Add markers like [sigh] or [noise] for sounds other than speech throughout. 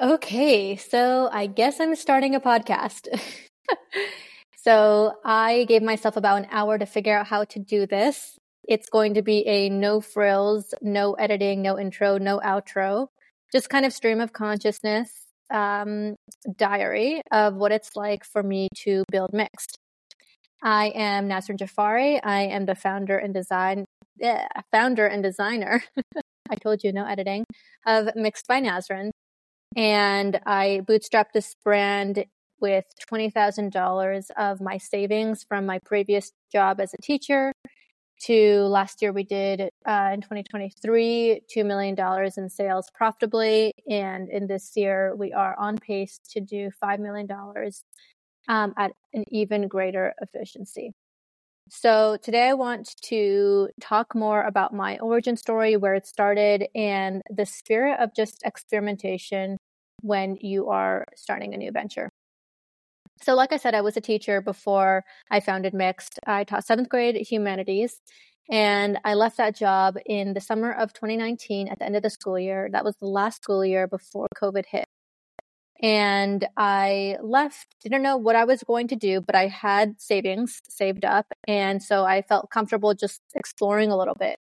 Okay, so I guess I'm starting a podcast. [laughs] so I gave myself about an hour to figure out how to do this. It's going to be a no frills, no editing, no intro, no outro, just kind of stream of consciousness um, diary of what it's like for me to build Mixed. I am Nasrin Jafari. I am the founder and design yeah, founder and designer. [laughs] I told you no editing of Mixed by Nasrin. And I bootstrapped this brand with $20,000 of my savings from my previous job as a teacher to last year we did uh, in 2023 $2 million in sales profitably and in this year we are on pace to do $5 million um, at an even greater efficiency. So today i want to talk more about my origin story where it started and the spirit of just experimentation when you are starting a new venture so, like I said, I was a teacher before I founded Mixed. I taught seventh grade humanities, and I left that job in the summer of 2019 at the end of the school year. That was the last school year before COVID hit. And I left, didn't know what I was going to do, but I had savings saved up. And so I felt comfortable just exploring a little bit.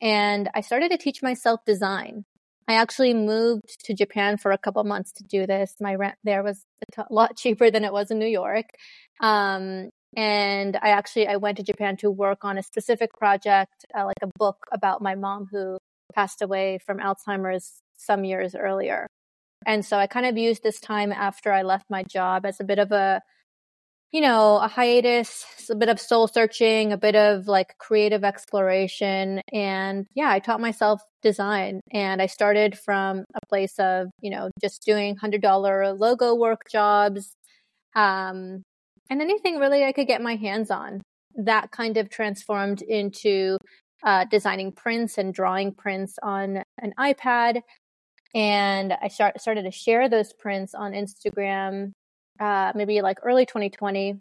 And I started to teach myself design. I actually moved to Japan for a couple months to do this. My rent there was a lot cheaper than it was in New York. Um, and I actually I went to Japan to work on a specific project, uh, like a book about my mom who passed away from Alzheimer's some years earlier. And so I kind of used this time after I left my job as a bit of a you know, a hiatus, a bit of soul searching, a bit of like creative exploration. And yeah, I taught myself design and I started from a place of, you know, just doing $100 logo work jobs, um, and anything really I could get my hands on. That kind of transformed into uh, designing prints and drawing prints on an iPad. And I start, started to share those prints on Instagram uh, maybe like early 2020.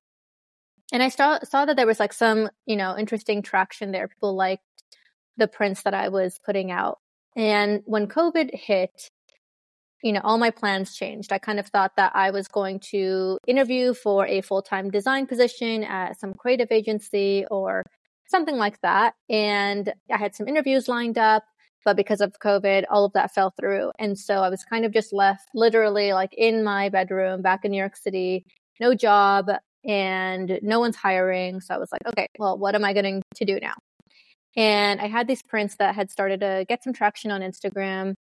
And I saw, saw that there was like some, you know, interesting traction there. People liked the prints that I was putting out. And when COVID hit, you know, all my plans changed. I kind of thought that I was going to interview for a full time design position at some creative agency or something like that. And I had some interviews lined up. But because of COVID, all of that fell through. And so I was kind of just left literally like in my bedroom back in New York City, no job and no one's hiring. So I was like, okay, well, what am I going to do now? And I had these prints that had started to get some traction on Instagram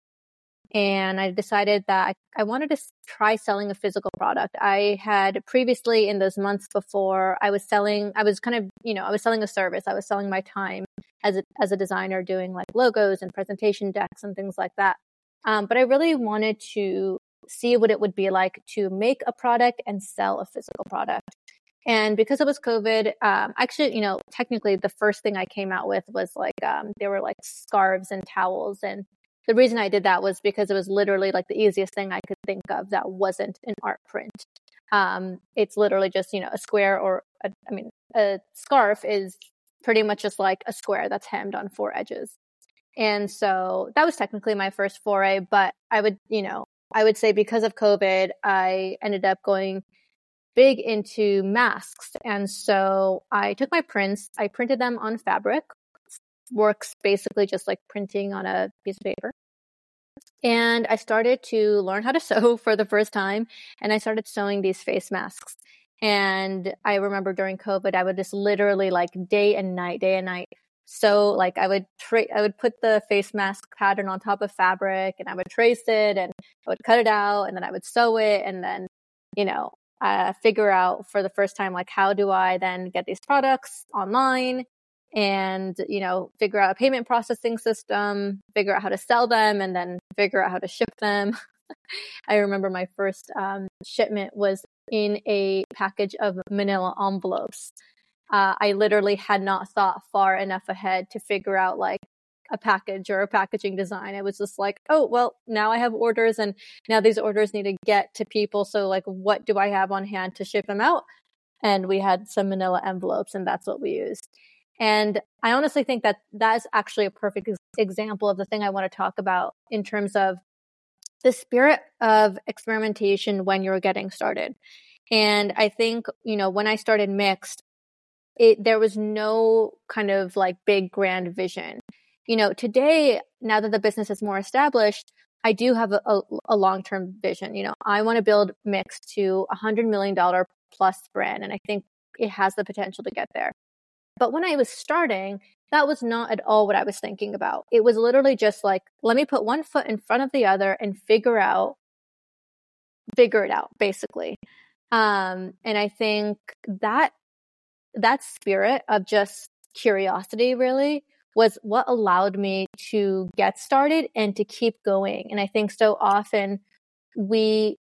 and I decided that I, wanted to try selling a physical product. I had previously, in those months before, I was selling. I was kind of, you know, I was selling a service. I was selling my time as a as a designer, doing like logos and presentation decks and things like that. Um, but I really wanted to see what it would be like to make a product and sell a physical product. And because it was COVID, um, actually, you know, technically the first thing I came out with was like, um, there were like scarves and towels and the reason I did that was because it was literally like the easiest thing I could think of that wasn't an art print. Um, it's literally just, you know, a square or, a, I mean, a scarf is pretty much just like a square that's hemmed on four edges. And so that was technically my first foray, but I would, you know, I would say because of COVID, I ended up going big into masks. And so I took my prints, I printed them on fabric, works basically just like printing on a piece of paper. And I started to learn how to [laughs] sew for the first time. And I started sewing these face masks. And I remember during COVID, I would just literally like day and night, day and night. So like I would tra- I would put the face mask pattern on top of fabric and I would trace it and I would cut it out and then I would sew it and then, you know, uh, figure out for the first time like how do I then get these products online and you know figure out a payment processing system figure out how to sell them and then figure out how to ship them. [laughs] I remember my first um, shipment was in a package of manila envelopes. Uh, i literally had not thought far enough ahead to figure out like a package or a packaging design. It was just like oh well now i have orders and now these orders need to get to people so like what do i have on hand to ship them out? And we had some manila envelopes and that's what we used and I honestly think that that is actually a perfect example of the thing I want to talk about in terms of the spirit of experimentation when you're getting started. And I think, you know, when I started mixed, it there was no kind of like big grand vision. You know, today, now that the business is more established, I do have a, a, a long term vision. You know, I want to build Mixed to a hundred million dollar plus brand, and I think it has the potential to get there. But when I was starting, that was not at all what I was thinking about. It was literally just like, let me put one foot in front of the other and figure out, figure it out, basically. Um, and I think that that spirit of just curiosity really was what allowed me to get started and to keep going. And I think so often we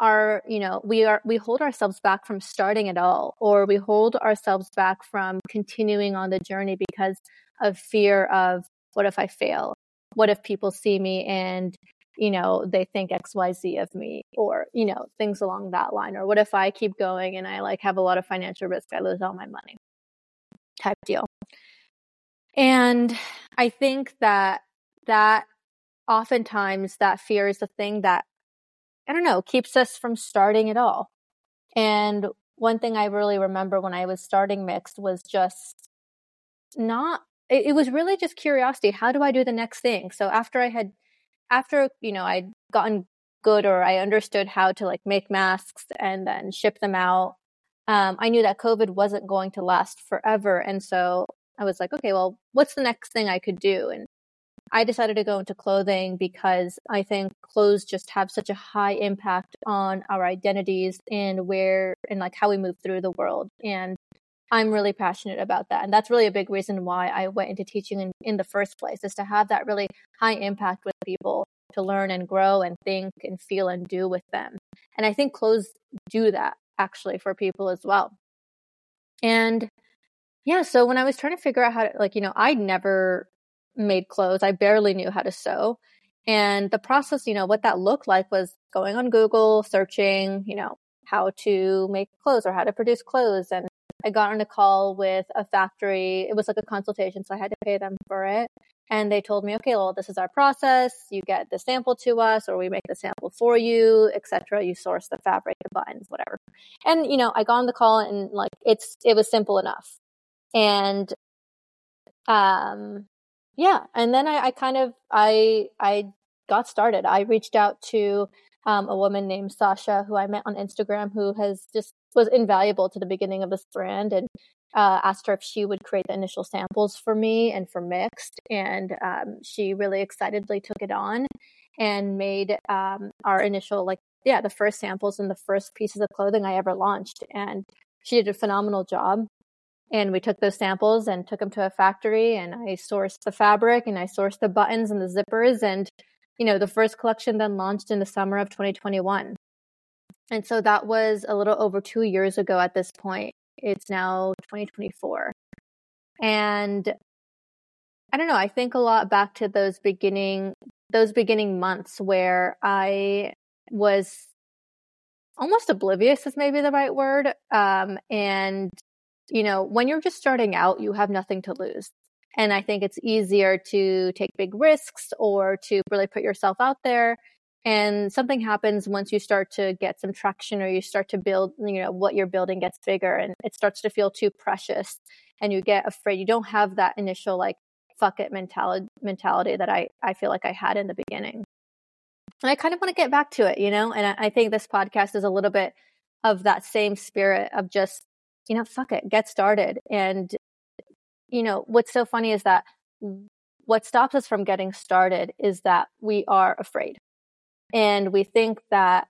are, you know, we are, we hold ourselves back from starting at all, or we hold ourselves back from continuing on the journey because of fear of what if I fail? What if people see me and, you know, they think XYZ of me or, you know, things along that line? Or what if I keep going and I like have a lot of financial risk? I lose all my money type deal. And I think that that oftentimes that fear is the thing that I don't know, keeps us from starting at all. And one thing I really remember when I was starting mixed was just not it, it was really just curiosity. How do I do the next thing? So after I had after, you know, I'd gotten good or I understood how to like make masks and then ship them out, um, I knew that COVID wasn't going to last forever. And so I was like, okay, well, what's the next thing I could do? And I decided to go into clothing because I think clothes just have such a high impact on our identities and where and like how we move through the world. And I'm really passionate about that. And that's really a big reason why I went into teaching in, in the first place is to have that really high impact with people to learn and grow and think and feel and do with them. And I think clothes do that actually for people as well. And yeah, so when I was trying to figure out how to, like, you know, I'd never made clothes. I barely knew how to sew. And the process, you know, what that looked like was going on Google, searching, you know, how to make clothes or how to produce clothes. And I got on a call with a factory. It was like a consultation, so I had to pay them for it. And they told me, okay, well, this is our process. You get the sample to us, or we make the sample for you, etc. You source the fabric, the buttons, whatever. And you know, I got on the call, and like it's it was simple enough and um yeah and then I, I kind of i i got started. I reached out to um, a woman named sasha who i met on instagram who has just was invaluable to the beginning of this brand and uh, asked her if she would create the initial samples for me and for mixed and um, she really excitedly took it on and made um, our initial like yeah the first samples and the first pieces of clothing i ever launched and she did a phenomenal job and we took those samples and took them to a factory and I sourced the fabric and I sourced the buttons and the zippers. And, you know, the first collection then launched in the summer of 2021. And so that was a little over two years ago at this point. It's now 2024. And I don't know, I think a lot back to those beginning those beginning months where I was almost oblivious is maybe the right word um, and you know, when you're just starting out, you have nothing to lose. And I think it's easier to take big risks or to really put yourself out there. And something happens once you start to get some traction or you start to build, you know, what you're building gets bigger and it starts to feel too precious and you get afraid. You don't have that initial like fuck it mentality mentality that I, I feel like I had in the beginning. And I kind of want to get back to it, you know, and I, I think this podcast is a little bit of that same spirit of just you know, fuck it, get started. And, you know, what's so funny is that what stops us from getting started is that we are afraid. And we think that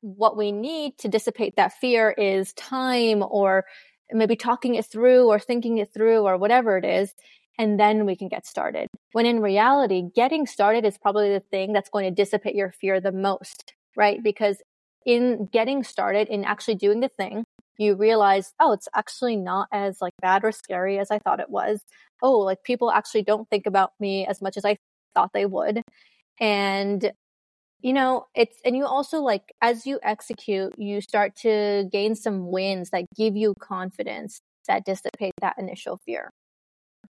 what we need to dissipate that fear is time or maybe talking it through or thinking it through or whatever it is. And then we can get started. When in reality, getting started is probably the thing that's going to dissipate your fear the most, right? Because in getting started, in actually doing the thing, you realize, oh, it's actually not as like bad or scary as I thought it was. Oh, like people actually don't think about me as much as I thought they would. And you know, it's and you also like as you execute, you start to gain some wins that give you confidence that dissipate that initial fear.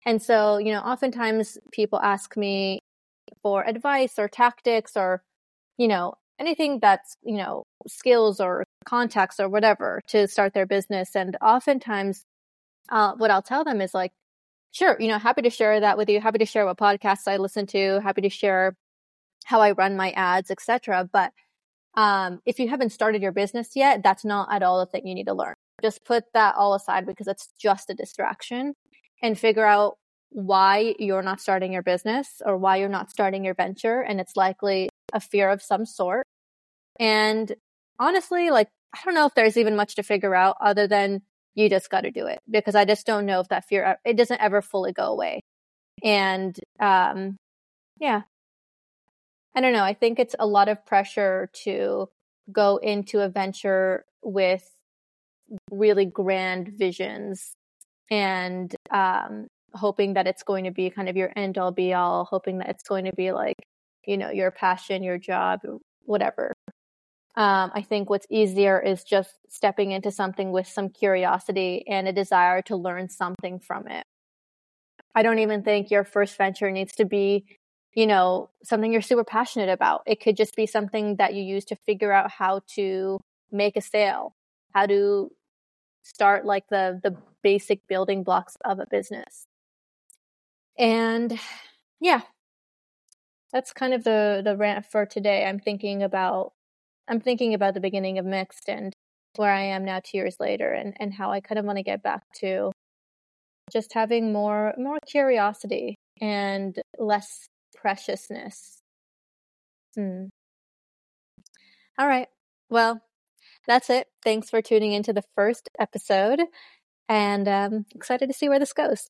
And so, you know, oftentimes people ask me for advice or tactics or you know, anything that's, you know, skills or contacts or whatever to start their business. And oftentimes, uh, what I'll tell them is like, sure, you know, happy to share that with you. Happy to share what podcasts I listen to. Happy to share how I run my ads, etc. But um, if you haven't started your business yet, that's not at all the thing you need to learn. Just put that all aside because it's just a distraction and figure out why you're not starting your business or why you're not starting your venture. And it's likely a fear of some sort. And honestly, like, I don't know if there's even much to figure out other than you just got to do it because I just don't know if that fear, it doesn't ever fully go away. And, um, yeah, I don't know. I think it's a lot of pressure to go into a venture with really grand visions and um, hoping that it's going to be kind of your end all be all, hoping that it's going to be like, you know, your passion, your job, whatever. Um, I think what's easier is just stepping into something with some curiosity and a desire to learn something from it. I don't even think your first venture needs to be, you know, something you're super passionate about. It could just be something that you use to figure out how to make a sale, how to start like the the basic building blocks of a business. And yeah, that's kind of the the rant for today. I'm thinking about I'm thinking about the beginning of mixed and where I am now two years later and, and how I kind of want to get back to just having more more curiosity and less preciousness. Hmm. All right. Well, that's it. Thanks for tuning into the first episode and um, excited to see where this goes.